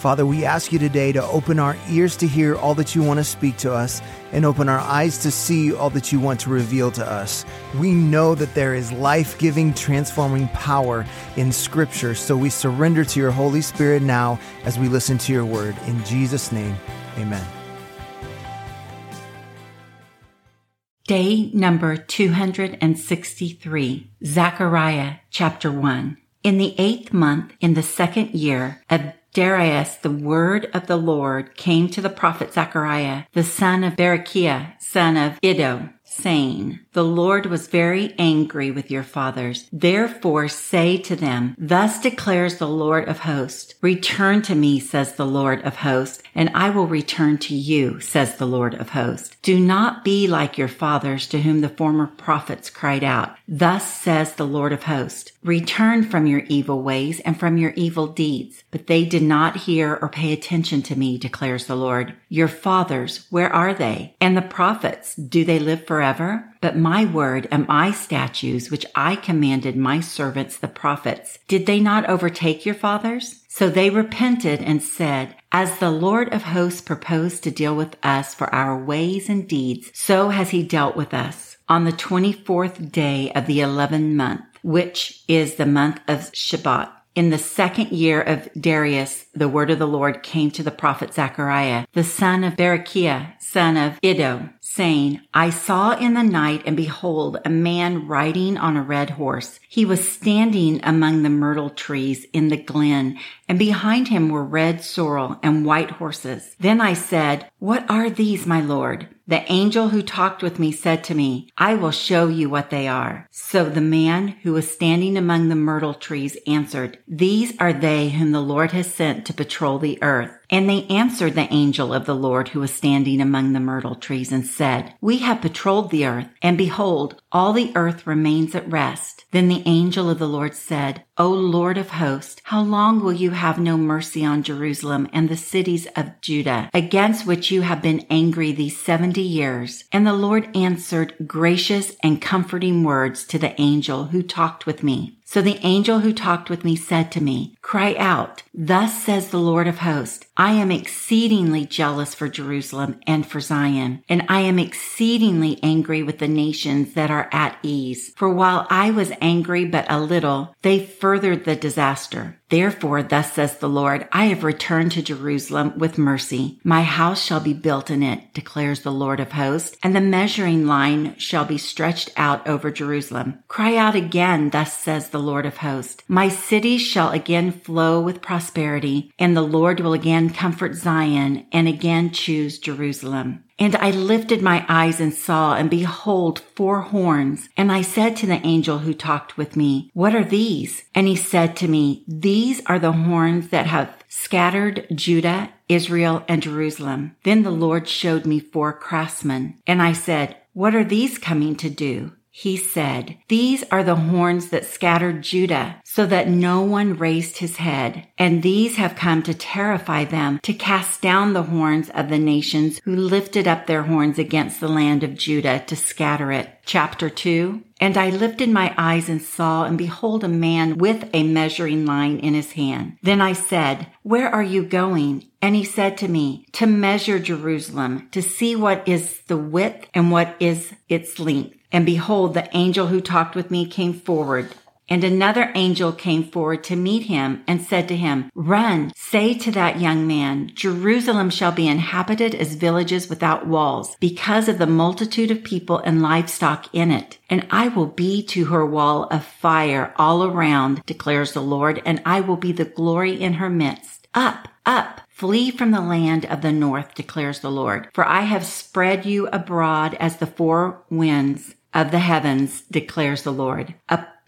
Father, we ask you today to open our ears to hear all that you want to speak to us and open our eyes to see all that you want to reveal to us. We know that there is life giving, transforming power in Scripture, so we surrender to your Holy Spirit now as we listen to your word. In Jesus' name, amen. Day number 263, Zechariah chapter 1. In the eighth month, in the second year of Darius, the word of the Lord came to the prophet Zechariah, the son of Berechiah, son of Iddo, saying, The Lord was very angry with your fathers. Therefore say to them, Thus declares the Lord of hosts, Return to me, says the Lord of hosts, and I will return to you, says the Lord of hosts. Do not be like your fathers to whom the former prophets cried out. Thus says the Lord of hosts, Return from your evil ways and from your evil deeds. But they did not hear or pay attention to me, declares the Lord. Your fathers, where are they? And the prophets, do they live forever? But my word and my statutes, which I commanded my servants the prophets, did they not overtake your fathers? So they repented and said, As the Lord of hosts proposed to deal with us for our ways and deeds, so has he dealt with us. On the 24th day of the 11th month, which is the month of Shebat, in the second year of Darius, the word of the Lord came to the prophet Zechariah, the son of Berechiah, son of Iddo, saying, I saw in the night and behold a man riding on a red horse. He was standing among the myrtle trees in the glen and behind him were red sorrel and white horses. Then I said, What are these, my Lord? The angel who talked with me said to me, I will show you what they are. So the man who was standing among the myrtle trees answered, These are they whom the Lord has sent to patrol the earth. And they answered the angel of the Lord who was standing among the myrtle trees and said, We have patrolled the earth, and behold, all the earth remains at rest. Then the angel of the Lord said, O Lord of hosts, how long will you have no mercy on Jerusalem and the cities of Judah, against which you have been angry these seventy years? And the Lord answered gracious and comforting words to the angel who talked with me. So the angel who talked with me said to me, Cry out, thus says the Lord of hosts, I am exceedingly jealous for Jerusalem and for Zion, and I am exceedingly angry with the nations that are at ease. For while I was angry but a little, they furthered the disaster. Therefore, thus says the Lord, I have returned to Jerusalem with mercy. My house shall be built in it, declares the Lord of hosts, and the measuring line shall be stretched out over Jerusalem. Cry out again, thus says the Lord of hosts. My cities shall again flow with prosperity, and the Lord will again comfort Zion and again choose Jerusalem. And I lifted my eyes and saw, and behold, four horns. And I said to the angel who talked with me, What are these? And he said to me, These are the horns that have scattered Judah, Israel, and Jerusalem. Then the Lord showed me four craftsmen. And I said, What are these coming to do? He said, These are the horns that scattered Judah, so that no one raised his head. And these have come to terrify them, to cast down the horns of the nations who lifted up their horns against the land of Judah to scatter it. Chapter 2 And I lifted my eyes and saw, and behold, a man with a measuring line in his hand. Then I said, Where are you going? And he said to me, To measure Jerusalem, to see what is the width and what is its length. And behold, the angel who talked with me came forward. And another angel came forward to meet him and said to him, Run, say to that young man, Jerusalem shall be inhabited as villages without walls, because of the multitude of people and livestock in it. And I will be to her wall of fire all around, declares the Lord, and I will be the glory in her midst. Up, up, Flee from the land of the north, declares the Lord, for I have spread you abroad as the four winds of the heavens, declares the Lord.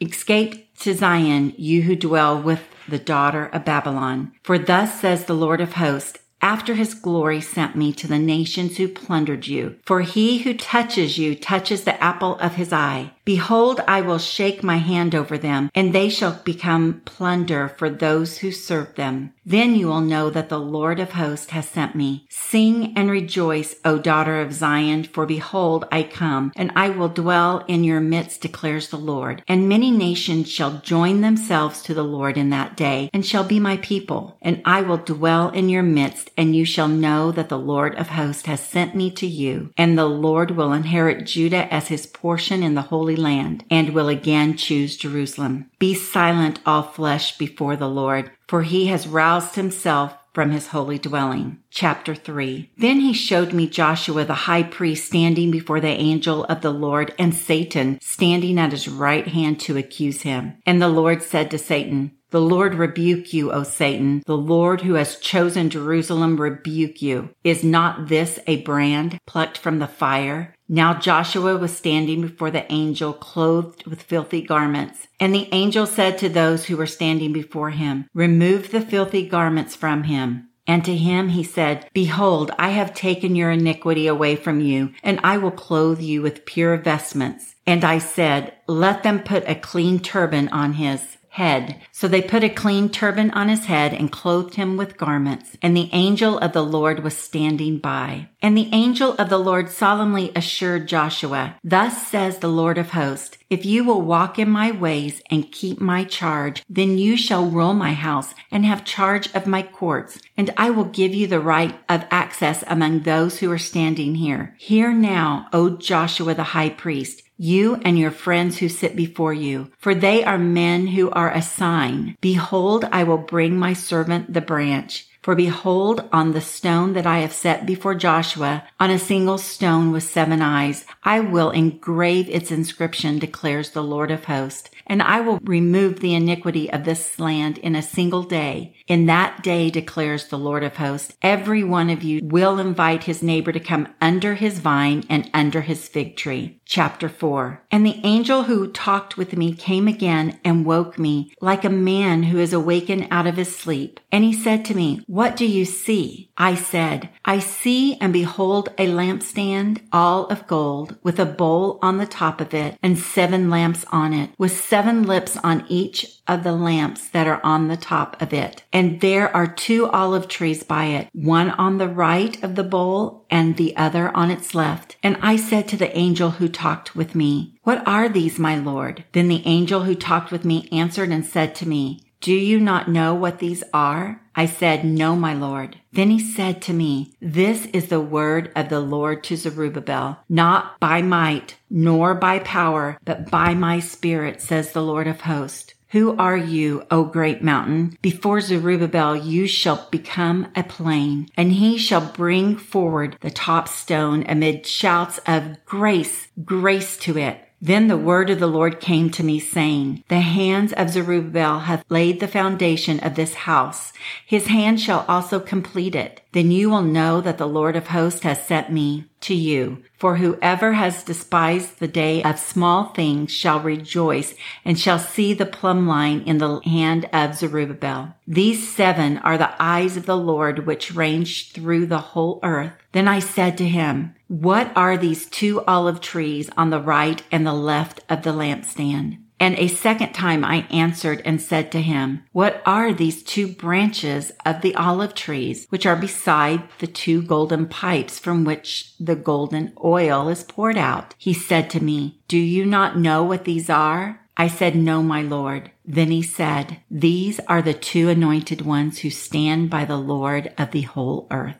escape to Zion, you who dwell with the daughter of Babylon. For thus says the Lord of hosts, after his glory sent me to the nations who plundered you. For he who touches you touches the apple of his eye. Behold, I will shake my hand over them, and they shall become plunder for those who serve them. Then you will know that the Lord of hosts has sent me. Sing and rejoice, O daughter of Zion, for behold, I come, and I will dwell in your midst, declares the Lord. And many nations shall join themselves to the Lord in that day, and shall be my people. And I will dwell in your midst, and you shall know that the Lord of hosts has sent me to you. And the Lord will inherit Judah as his portion in the Holy Land, and will again choose Jerusalem. Be silent, all flesh, before the Lord for he has roused himself from his holy dwelling. Chapter 3. Then he showed me Joshua the high priest standing before the angel of the Lord and Satan standing at his right hand to accuse him. And the Lord said to Satan, the Lord rebuke you, O Satan. The Lord who has chosen Jerusalem rebuke you. Is not this a brand plucked from the fire? Now Joshua was standing before the angel clothed with filthy garments. And the angel said to those who were standing before him, remove the filthy garments from him. And to him he said, Behold, I have taken your iniquity away from you, and I will clothe you with pure vestments. And I said, Let them put a clean turban on his head. So they put a clean turban on his head and clothed him with garments. And the angel of the Lord was standing by. And the angel of the Lord solemnly assured Joshua, Thus says the Lord of hosts, if you will walk in my ways and keep my charge, then you shall rule my house and have charge of my courts, and I will give you the right of access among those who are standing here. Hear now, O Joshua the high priest, you and your friends who sit before you, for they are men who are a sign. Behold, I will bring my servant the branch. For behold, on the stone that I have set before Joshua, on a single stone with seven eyes, I will engrave its inscription, declares the Lord of hosts. And I will remove the iniquity of this land in a single day. In that day, declares the Lord of hosts, every one of you will invite his neighbor to come under his vine and under his fig tree. Chapter 4. And the angel who talked with me came again and woke me like a man who is awakened out of his sleep. And he said to me, What do you see? I said, I see and behold a lampstand all of gold with a bowl on the top of it and seven lamps on it with seven lips on each of the lamps that are on the top of it. And there are two olive trees by it, one on the right of the bowl and the other on its left. And I said to the angel who talked with me, What are these, my Lord? Then the angel who talked with me answered and said to me, do you not know what these are? I said, No, my Lord. Then he said to me, This is the word of the Lord to Zerubbabel, not by might, nor by power, but by my spirit, says the Lord of hosts. Who are you, O great mountain? Before Zerubbabel you shall become a plain, and he shall bring forward the top stone amid shouts of grace, grace to it. Then the word of the Lord came to me saying, The hands of Zerubbabel have laid the foundation of this house. His hand shall also complete it. Then you will know that the Lord of hosts has sent me to you. For whoever has despised the day of small things shall rejoice and shall see the plumb line in the hand of Zerubbabel. These seven are the eyes of the Lord which range through the whole earth. Then I said to him, what are these two olive trees on the right and the left of the lampstand? And a second time I answered and said to him, What are these two branches of the olive trees, which are beside the two golden pipes from which the golden oil is poured out? He said to me, Do you not know what these are? I said, No, my Lord. Then he said, These are the two anointed ones who stand by the Lord of the whole earth.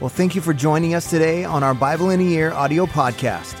Well, thank you for joining us today on our Bible in a Year audio podcast.